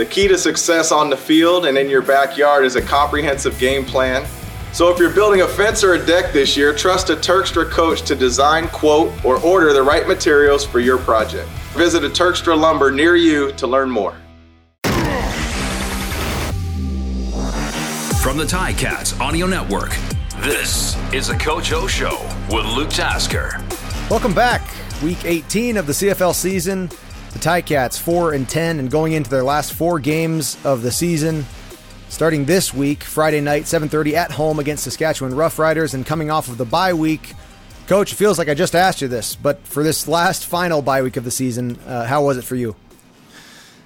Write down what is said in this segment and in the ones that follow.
The key to success on the field and in your backyard is a comprehensive game plan. So if you're building a fence or a deck this year, trust a Turkstra coach to design, quote, or order the right materials for your project. Visit a Turkstra lumber near you to learn more. From the Ticats Audio Network, this is the Coach O Show with Luke Tasker. Welcome back. Week 18 of the CFL season. The Ticats 4 and 10 and going into their last 4 games of the season. Starting this week, Friday night 7:30 at home against Saskatchewan Roughriders and coming off of the bye week. Coach, it feels like I just asked you this, but for this last final bye week of the season, uh, how was it for you?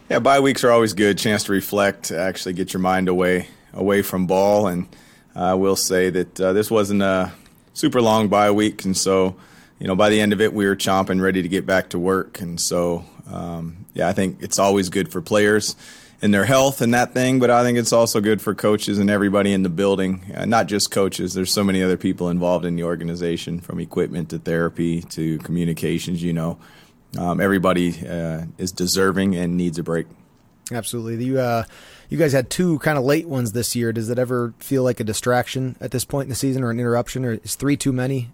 Yeah, bye weeks are always good. Chance to reflect, actually get your mind away away from ball. And I will say that uh, this wasn't a super long bye week, and so you know by the end of it we were chomping, ready to get back to work. And so um, yeah, I think it's always good for players and their health and that thing, but I think it's also good for coaches and everybody in the building. Uh, not just coaches. There's so many other people involved in the organization, from equipment to therapy to communications. You know, um, everybody uh, is deserving and needs a break. Absolutely. You uh, you guys had two kind of late ones this year. Does it ever feel like a distraction at this point in the season, or an interruption, or is three too many?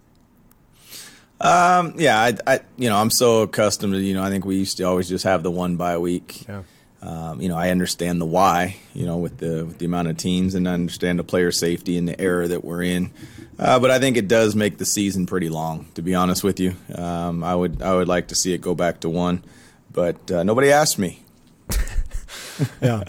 Um, yeah, I, I, you know, I'm so accustomed to, you know, I think we used to always just have the one bye week. Yeah. Um, you know, I understand the why, you know, with the with the amount of teams, and I understand the player safety and the era that we're in. Uh, but I think it does make the season pretty long, to be honest with you. Um, I would I would like to see it go back to one, but uh, nobody asked me. yeah.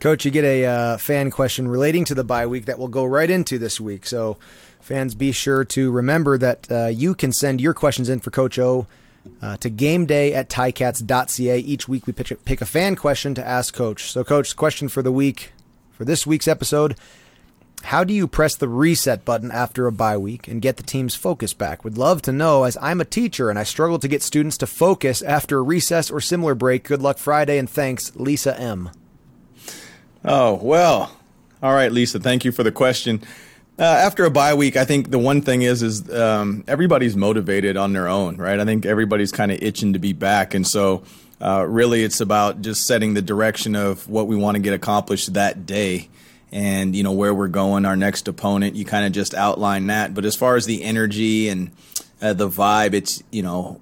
Coach, you get a uh, fan question relating to the bye week that we'll go right into this week. So, fans, be sure to remember that uh, you can send your questions in for Coach O uh, to gameday at ticats.ca. Each week we a, pick a fan question to ask Coach. So, Coach, question for the week, for this week's episode How do you press the reset button after a bye week and get the team's focus back? Would love to know as I'm a teacher and I struggle to get students to focus after a recess or similar break. Good luck Friday and thanks, Lisa M. Oh, well. All right, Lisa, thank you for the question. Uh, after a bye week, I think the one thing is is um, everybody's motivated on their own, right? I think everybody's kind of itching to be back, and so uh, really it's about just setting the direction of what we want to get accomplished that day, and you know where we're going, our next opponent. You kind of just outline that, but as far as the energy and uh, the vibe, it's you know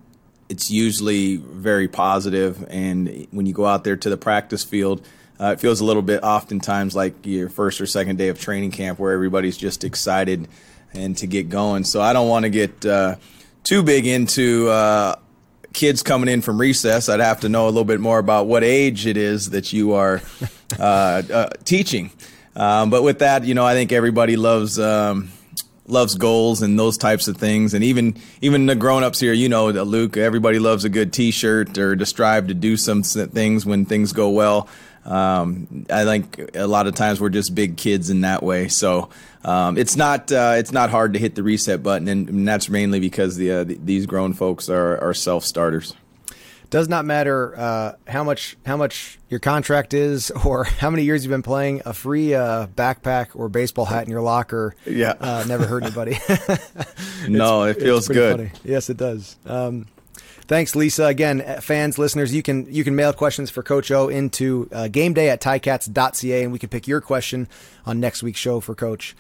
it's usually very positive, and when you go out there to the practice field uh, it feels a little bit oftentimes like your first or second day of training camp where everybody's just excited and to get going. So I don't want to get uh, too big into uh, kids coming in from recess. I'd have to know a little bit more about what age it is that you are uh, uh, teaching. Um, but with that, you know, I think everybody loves. Um, loves goals and those types of things. And even even the grown ups here, you know, Luke, everybody loves a good T-shirt or to strive to do some things when things go well. Um, I think a lot of times we're just big kids in that way. So um, it's not uh, it's not hard to hit the reset button, and, and that's mainly because the, uh, the, these grown folks are, are self starters. Does not matter uh, how much how much your contract is or how many years you've been playing. A free uh, backpack or baseball hat in your locker, yeah, uh, never hurt anybody. no, it feels good. Funny. Yes, it does. Um, Thanks, Lisa. Again, uh, fans, listeners, you can you can mail questions for Coach O into uh, game day at ticats.ca, and we can pick your question on next week's show for Coach.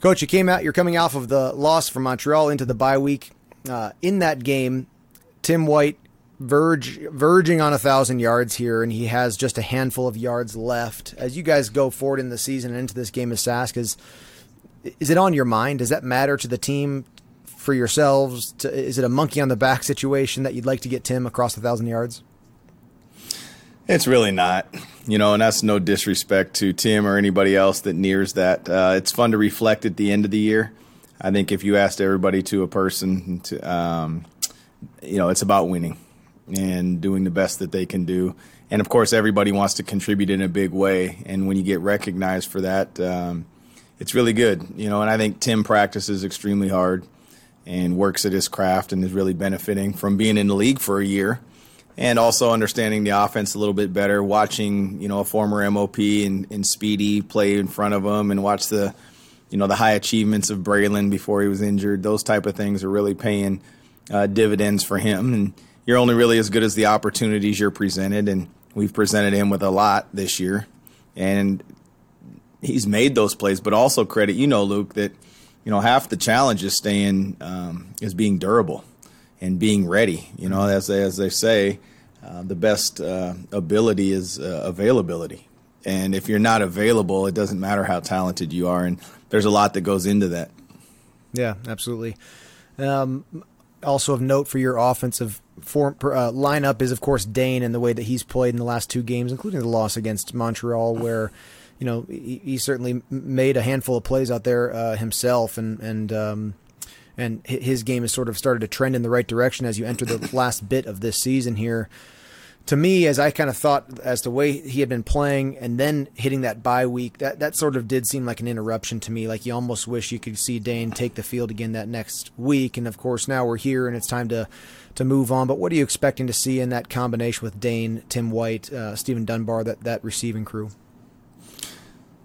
Coach, you came out. You're coming off of the loss from Montreal into the bye week. Uh, in that game, Tim White verge verging on a thousand yards here, and he has just a handful of yards left. As you guys go forward in the season and into this game of Sask, is is it on your mind? Does that matter to the team for yourselves? To, is it a monkey on the back situation that you'd like to get Tim across a thousand yards? It's really not, you know, and that's no disrespect to Tim or anybody else that nears that. Uh, it's fun to reflect at the end of the year. I think if you asked everybody to a person, to, um, you know, it's about winning and doing the best that they can do. And of course, everybody wants to contribute in a big way. And when you get recognized for that, um, it's really good, you know. And I think Tim practices extremely hard and works at his craft and is really benefiting from being in the league for a year and also understanding the offense a little bit better, watching, you know, a former MOP and, and Speedy play in front of him and watch the, you know, the high achievements of Jaelon before he was injured. Those type of things are really paying uh, dividends for him. And you're only really as good as the opportunities you're presented. And we've presented him with a lot this year, and he's made those plays. But also credit, you know, Luke, that you know half the challenge is staying um, is being durable and being ready. You know, as as they say, uh, the best uh, ability is uh, availability. And if you're not available, it doesn't matter how talented you are. And there's a lot that goes into that. Yeah, absolutely. Um, also of note for your offensive form, uh, lineup is, of course, Dane and the way that he's played in the last two games, including the loss against Montreal, where you know he, he certainly made a handful of plays out there uh, himself, and and um, and his game has sort of started to trend in the right direction as you enter the last bit of this season here to me, as I kind of thought as the way he had been playing and then hitting that bye week, that, that sort of did seem like an interruption to me. Like you almost wish you could see Dane take the field again that next week. And of course, now we're here and it's time to, to move on. But what are you expecting to see in that combination with Dane, Tim White, uh, Steven Dunbar, that, that receiving crew?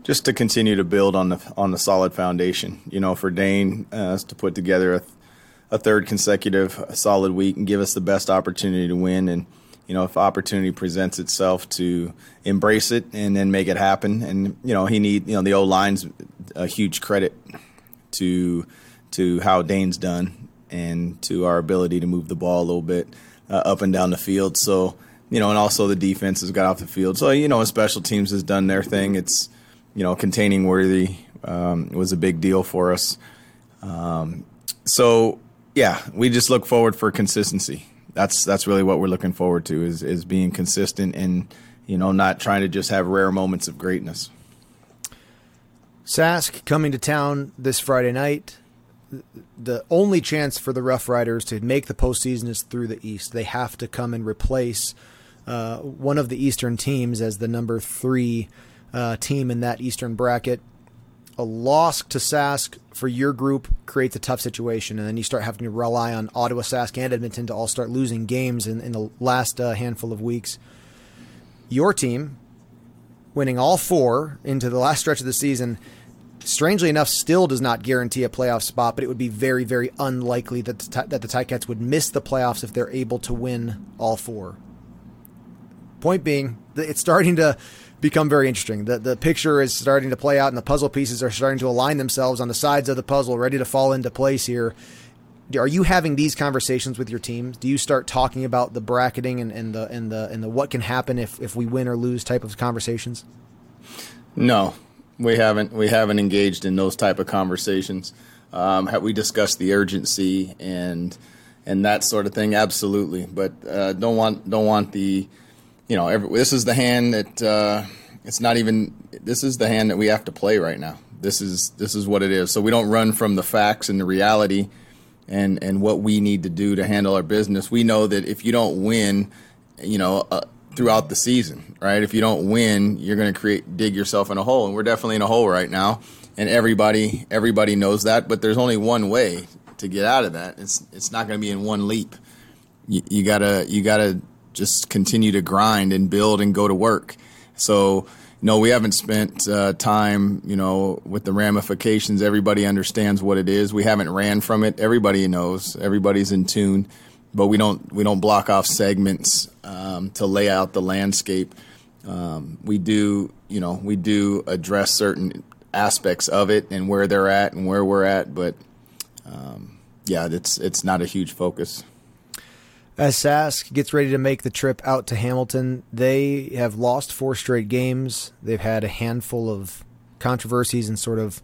Just to continue to build on the on the solid foundation, you know, for Dane uh, to put together a, a third consecutive solid week and give us the best opportunity to win and you know, if opportunity presents itself to embrace it and then make it happen. And you know, he need you know the old line's a huge credit to to how Dane's done and to our ability to move the ball a little bit uh, up and down the field. So you know, and also the defense has got off the field. So you know, special teams has done their thing. It's you know, containing worthy um, was a big deal for us. Um, so yeah, we just look forward for consistency that's that's really what we're looking forward to is is being consistent and you know not trying to just have rare moments of greatness. Sask coming to town this Friday night. The only chance for the Roughriders to make the postseason is through the East. They have to come and replace uh, one of the Eastern teams as the number three uh, team in that Eastern bracket a loss to Sask for your group creates a tough situation, and then you start having to rely on Ottawa, Sask, and Edmonton to all start losing games in, in the last uh, handful of weeks. Your team, winning all four into the last stretch of the season, strangely enough, still does not guarantee a playoff spot, but it would be very, very unlikely that the, that the Ticats would miss the playoffs if they're able to win all four. Point being, it's starting to become very interesting. The the picture is starting to play out, and the puzzle pieces are starting to align themselves on the sides of the puzzle, ready to fall into place here. Are you having these conversations with your teams? Do you start talking about the bracketing and, and the and the and the what can happen if, if we win or lose type of conversations? No, we haven't. We haven't engaged in those type of conversations. Um, have we discussed the urgency and and that sort of thing? Absolutely, but uh, don't want don't want the you know, every, this is the hand that uh, it's not even. This is the hand that we have to play right now. This is this is what it is. So we don't run from the facts and the reality, and and what we need to do to handle our business. We know that if you don't win, you know. Uh, throughout the season, right? If you don't win, you're going to create dig yourself in a hole, and we're definitely in a hole right now. And everybody everybody knows that, but there's only one way to get out of that. It's it's not going to be in one leap. You, you gotta you gotta just continue to grind and build and go to work. So, no, we haven't spent uh, time, you know, with the ramifications. Everybody understands what it is. We haven't ran from it. Everybody knows. Everybody's in tune, but we don't we don't block off segments um, to lay out the landscape. Um, we do, you know, we do address certain aspects of it and where they're at and where we're at, but um, yeah, it's it's not a huge focus. As Sask gets ready to make the trip out to Hamilton, they have lost four straight games. They've had a handful of controversies and sort of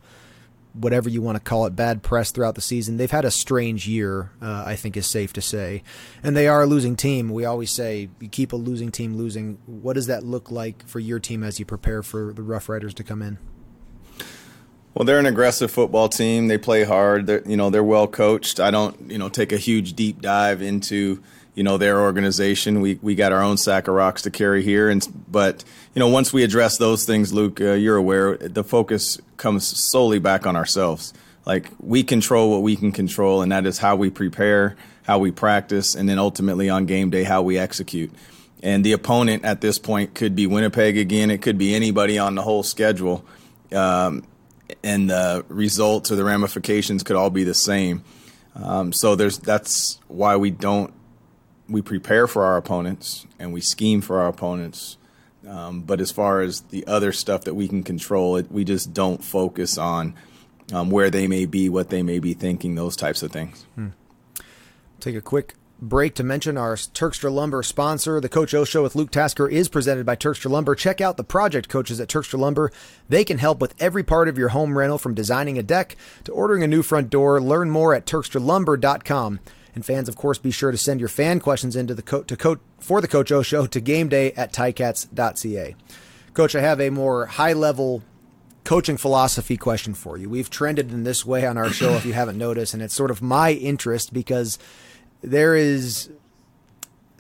whatever you want to call it, bad press throughout the season. They've had a strange year, uh, I think is safe to say. And they are a losing team. We always say you keep a losing team losing. What does that look like for your team as you prepare for the Roughriders to come in? Well, they're an aggressive football team. They play hard. They're, you know, they're well coached. I don't, you know, take a huge deep dive into you know their organization. We we got our own sack of rocks to carry here, and but you know once we address those things, Luke, uh, you're aware the focus comes solely back on ourselves. Like we control what we can control, and that is how we prepare, how we practice, and then ultimately on game day how we execute. And the opponent at this point could be Winnipeg again. It could be anybody on the whole schedule, um, and the results or the ramifications could all be the same. Um, so there's that's why we don't we prepare for our opponents and we scheme for our opponents. Um, but as far as the other stuff that we can control, it, we just don't focus on um, where they may be, what they may be thinking, those types of things. Hmm. Take a quick break to mention our Turkstra Lumber sponsor. The Coach O Show with Luke Tasker is presented by Turkstra Lumber. Check out the project coaches at Turkstra Lumber. They can help with every part of your home rental from designing a deck to ordering a new front door. Learn more at turkstralumber.com. And fans, of course, be sure to send your fan questions into the co- to co- for the Coach O Show to game day at ticats.ca. Coach, I have a more high level coaching philosophy question for you. We've trended in this way on our show, if you haven't noticed, and it's sort of my interest because there is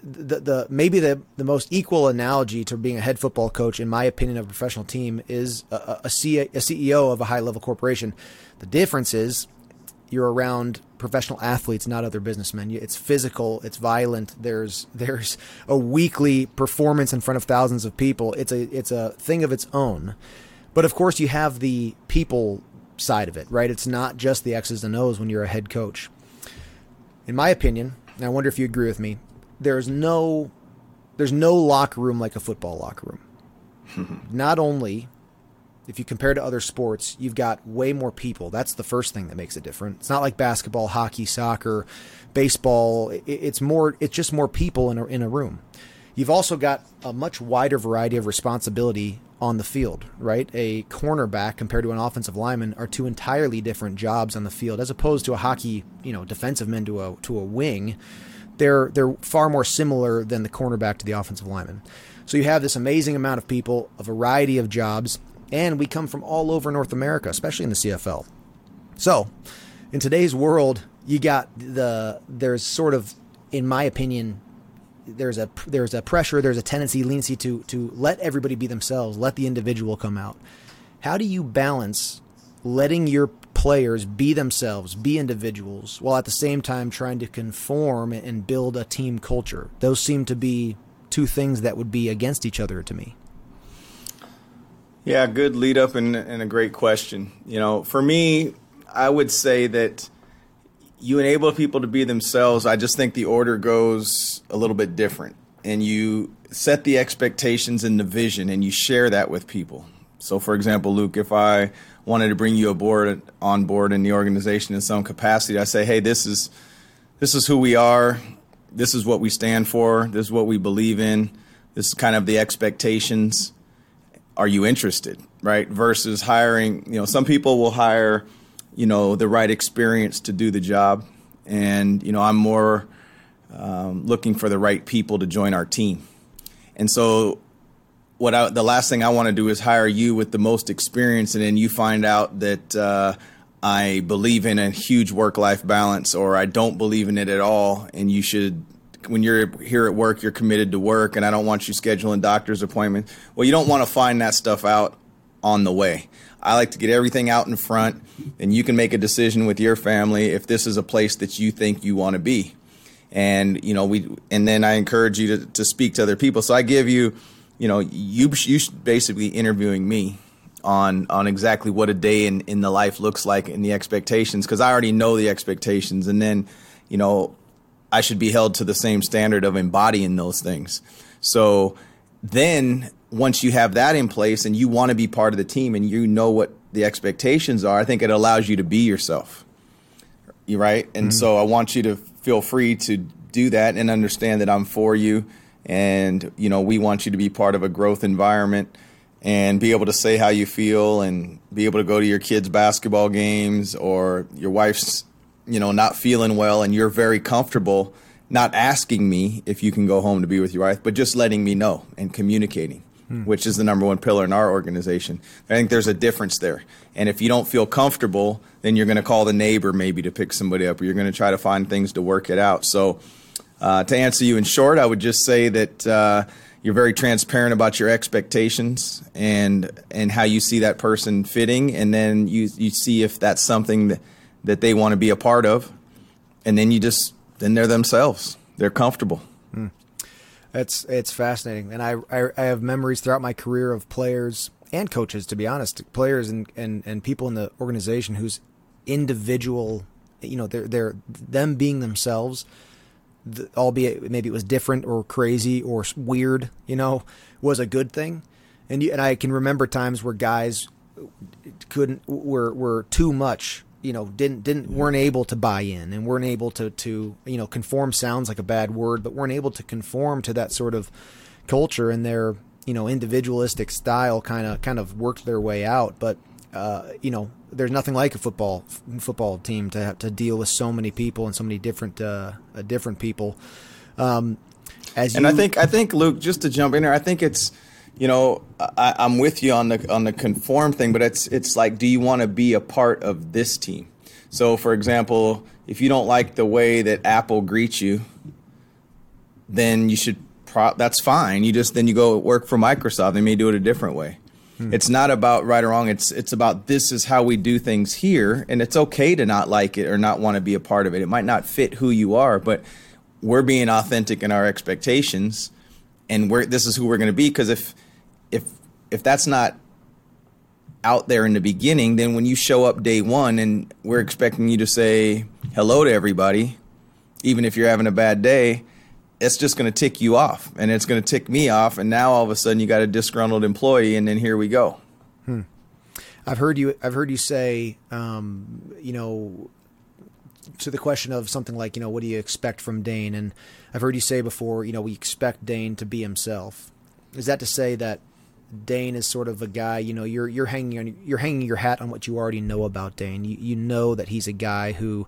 the, the maybe the, the most equal analogy to being a head football coach, in my opinion, of a professional team is a, a, C, a CEO of a high level corporation. The difference is you're around professional athletes, not other businessmen. It's physical, it's violent. There's there's a weekly performance in front of thousands of people. It's a it's a thing of its own. But of course, you have the people side of it, right? It's not just the X's and O's when you're a head coach. In my opinion, and I wonder if you agree with me, there's no there's no locker room like a football locker room. not only if you compare to other sports, you've got way more people. That's the first thing that makes it different. It's not like basketball, hockey, soccer, baseball. It's more. It's just more people in a, in a room. You've also got a much wider variety of responsibility on the field, right? A cornerback compared to an offensive lineman are two entirely different jobs on the field, as opposed to a hockey, you know, defensive men to a to a wing. They're they're far more similar than the cornerback to the offensive lineman. So you have this amazing amount of people, a variety of jobs, and we come from all over North America, especially in the CFL. So, in today's world, you got the there's sort of, in my opinion, there's a there's a pressure, there's a tendency, leniency to to let everybody be themselves, let the individual come out. How do you balance letting your players be themselves, be individuals, while at the same time trying to conform and build a team culture? Those seem to be two things that would be against each other to me. Yeah, good lead up and, and a great question. You know, for me, I would say that you enable people to be themselves. I just think the order goes a little bit different. And you set the expectations and the vision and you share that with people. So, for example, Luke, if I wanted to bring you aboard on board in the organization in some capacity, I say, hey, this is this is who we are. This is what we stand for. This is what we believe in. This is kind of the expectations are you interested, right? Versus hiring, you know, some people will hire, you know, the right experience to do the job. And, you know, I'm more um, looking for the right people to join our team. And so, what I, the last thing I want to do is hire you with the most experience, and then you find out that uh, I believe in a huge work life balance or I don't believe in it at all, and you should when you're here at work, you're committed to work, and I don't want you scheduling doctor's appointments. Well, you don't want to find that stuff out on the way. I like to get everything out in front, and you can make a decision with your family if this is a place that you think you want to be. And you know, we and then I encourage you to, to speak to other people. So I give you, you know, you you basically interviewing me on on exactly what a day in, in the life looks like and the expectations because I already know the expectations, and then you know I should be held to the same standard of embodying those things. So then once you have that in place and you want to be part of the team and you know what the expectations are, I think it allows you to be yourself. You right? And mm-hmm. so I want you to feel free to do that and understand that I'm for you and you know, we want you to be part of a growth environment and be able to say how you feel and be able to go to your kids' basketball games or your wife's you know, not feeling well and you're very comfortable not asking me if you can go home to be with your wife, but just letting me know and communicating, hmm. which is the number one pillar in our organization. I think there's a difference there. And if you don't feel comfortable, then you're going to call the neighbor maybe to pick somebody up, or you're going to try to find things to work it out. So, uh, to answer you in short, I would just say that uh, you're very transparent about your expectations and and how you see that person fitting, and then you you see if that's something that that they want to be a part of, and then you just then they're themselves. They're comfortable. Hmm. It's it's fascinating, and I, I, I have memories throughout my career of players and coaches, to be honest, players and and and people in the organization whose individual, you know, they're they're them being themselves the, albeit maybe it was different or crazy or weird, you know, was a good thing. And you, and I can remember times where guys couldn't were were too much you know didn't didn't weren't able to buy in and weren't able to to you know conform sounds like a bad word but weren't able to conform to that sort of culture and their you know individualistic style kind of kind of worked their way out. But uh, you know there's nothing like a football football team to have to deal with so many people and so many different uh, different people. Um, as and I think I think Luke just to jump in there I think it's you know, I, am with you on the on the conform thing, but it's it's like, do you want to be a part of this team? So, for example, if you don't like the way that Apple greets you, then you should. Pro- that's fine. You just then you go work for Microsoft. They may do it a different way. Hmm. It's not about right or wrong. It's it's about this is how we do things here, and it's okay to not like it or not want to be a part of it. It might not fit who you are, but we're being authentic in our expectations, and we're this is who we're going to be. Because if if if that's not out there in the beginning, then when you show up day one and we're expecting you to say hello to everybody, even if you're having a bad day, it's just going to tick you off and it's going to tick me off. And now all of a sudden you got a disgruntled employee, and then here we go. Hmm. I've heard you. I've heard you say, um, you know, to the question of something like, you know, what do you expect from Dane? And I've heard you say before, you know, we expect Dane to be himself. Is that to say that Dane is sort of a guy, you know, you're you're hanging on, you're hanging your hat on what you already know about Dane. You you know that he's a guy who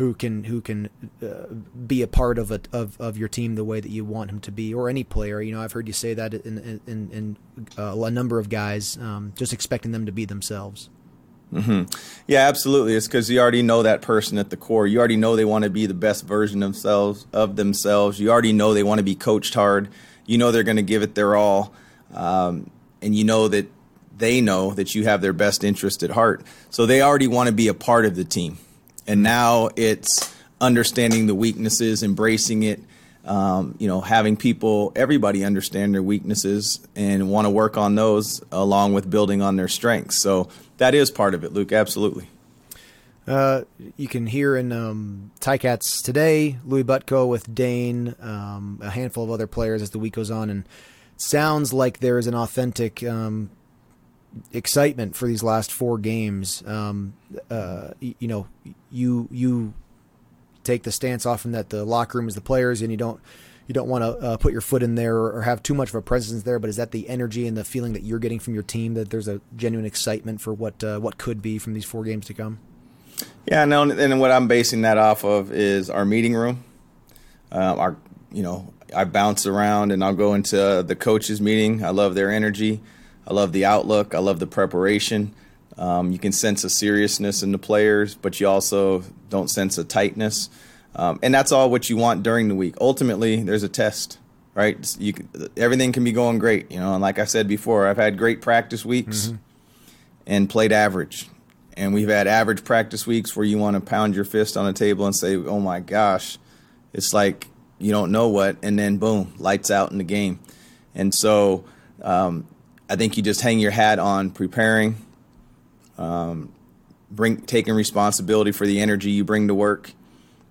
who can who can uh, be a part of a of, of your team the way that you want him to be, or any player. You know, I've heard you say that in in, in uh, a number of guys, um, just expecting them to be themselves. Mm-hmm. Yeah, absolutely. It's because you already know that person at the core. You already know they want to be the best version themselves of themselves. You already know they want to be coached hard. You know they're going to give it their all. Um, and you know that they know that you have their best interest at heart. So they already want to be a part of the team. And now it's understanding the weaknesses, embracing it, um, you know, having people, everybody understand their weaknesses and want to work on those along with building on their strengths. So that is part of it, Luke, absolutely. Uh, you can hear in um, Ticats today, Louis Butko with Dane, um, a handful of other players as the week goes on, and sounds like there is an authentic um, excitement for these last four games. Um, uh, you know, you you take the stance often that the locker room is the players, and you don't you don't want to uh, put your foot in there or have too much of a presence there. But is that the energy and the feeling that you're getting from your team that there's a genuine excitement for what uh, what could be from these four games to come? Yeah, no, and what I'm basing that off of is our meeting room, uh, our you know I bounce around and I'll go into the coaches meeting. I love their energy. I love the outlook. I love the preparation. Um, you can sense a seriousness in the players, but you also don't sense a tightness. Um, and that's all what you want during the week. Ultimately, there's a test, right? You can, everything can be going great, you know. And like I said before, I've had great practice weeks mm-hmm. and played average, and we've had average practice weeks where you want to pound your fist on the table and say, "Oh my gosh," it's like you don't know what, and then boom, lights out in the game. And so um, I think you just hang your hat on preparing, um, bring taking responsibility for the energy you bring to work.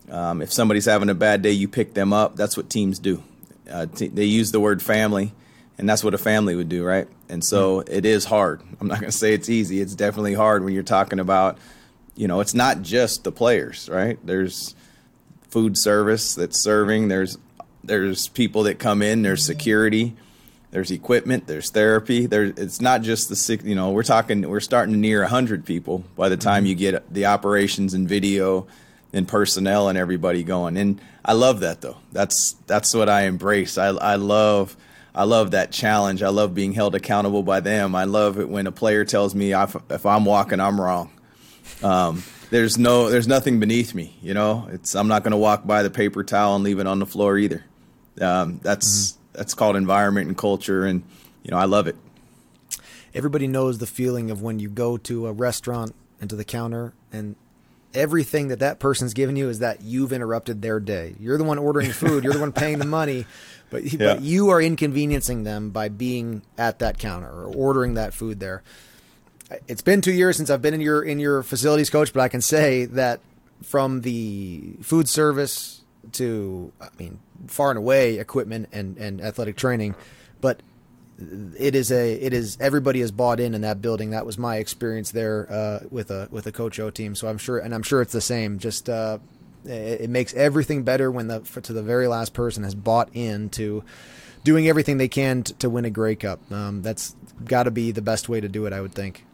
Um, if somebody's having a bad day, you pick them up. That's what teams do. Uh, t- they use the word family, and that's what a family would do, right? And so it is hard. I'm not going to say it's easy. It's definitely hard when you're talking about, you know, it's not just the players, right? There's food service that's serving. There's there's people that come in. There's security. There's equipment. There's therapy. There, it's not just the sick. You know, we're talking. We're starting near hundred people by the time you get the operations and video and personnel and everybody going. And I love that though. That's that's what I embrace. I I love. I love that challenge. I love being held accountable by them. I love it when a player tells me if I'm walking, I'm wrong. Um, there's no there's nothing beneath me. You know, it's I'm not going to walk by the paper towel and leave it on the floor either. Um, that's mm-hmm. that's called environment and culture, and you know I love it. Everybody knows the feeling of when you go to a restaurant and to the counter and everything that that person's given you is that you've interrupted their day. You're the one ordering food. You're the one paying the money, but, yeah. but you are inconveniencing them by being at that counter or ordering that food there it's been two years since I've been in your in your facilities, coach, but I can say that from the food service to, I mean, far and away equipment and, and athletic training, but it is a it is everybody is bought in in that building. That was my experience there uh, with a with a Coach O team. So I'm sure, and I'm sure it's the same. Just uh, it, it, makes everything better when the to the very last person has bought into doing everything they can to, to win a Grey Cup. Um, that's got to be the best way to do it, I would think.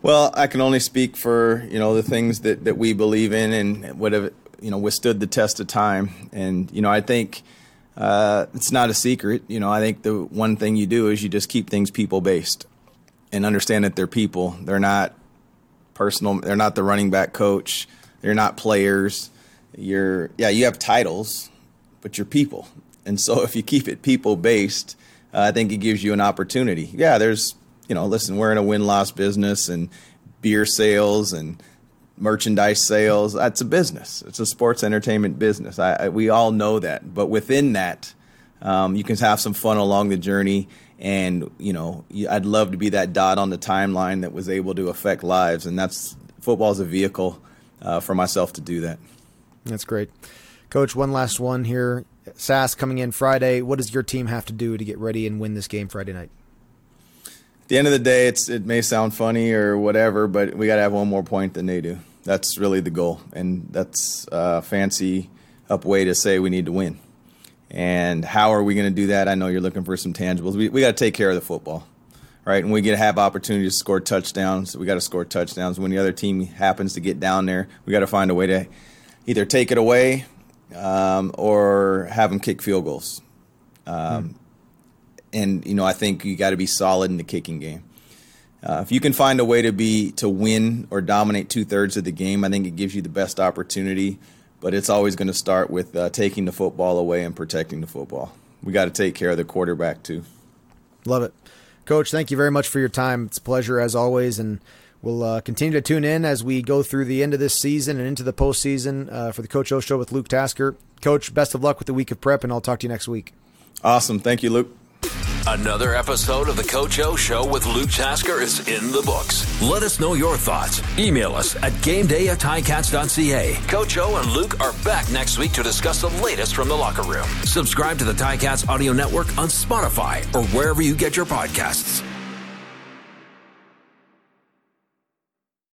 Well, I can only speak for you know the things that, that we believe in and what have you know withstood the test of time. And you know, I think uh, it's not a secret. You know, I think the one thing you do is you just keep things people based and understand that they're people. They're not personal. They're not the running back coach. They're not players. You're yeah, you have titles, but you're people. And so if you keep it people based, uh, I think it gives you an opportunity. Yeah, there's you know, listen, we're in a win loss business and beer sales and merchandise sales. That's a business. It's a sports entertainment business. I, I, we all know that. But within that, um, you can have some fun along the journey. And you know, I'd love to be that dot on the timeline that was able to affect lives. And that's football is a vehicle uh, for myself to do that. That's great, Coach. One last one here. Sask coming in Friday. What does your team have to do to get ready and win this game Friday night? The end of the day, it's it may sound funny or whatever, but we got to have one more point than they do. That's really the goal, and that's a fancy up way to say we need to win. And how are we going to do that? I know you're looking for some tangibles. We, we got to take care of the football, right? And we get to have opportunities to score touchdowns. We got to score touchdowns. When the other team happens to get down there, we got to find a way to either take it away um, or have them kick field goals. Um, hmm. And you know, I think you got to be solid in the kicking game. Uh, if you can find a way to be to win or dominate two thirds of the game, I think it gives you the best opportunity. But it's always going to start with uh, taking the football away and protecting the football. We got to take care of the quarterback too. Love it, Coach. Thank you very much for your time. It's a pleasure as always, and we'll uh, continue to tune in as we go through the end of this season and into the postseason uh, for the Coach O Show with Luke Tasker. Coach, best of luck with the week of prep, and I'll talk to you next week. Awesome. Thank you, Luke. Another episode of the Coach O Show with Luke Tasker is in the books. Let us know your thoughts. Email us at gameday at ticats.ca. Coach O and Luke are back next week to discuss the latest from the locker room. Subscribe to the Ticats audio network on Spotify or wherever you get your podcasts.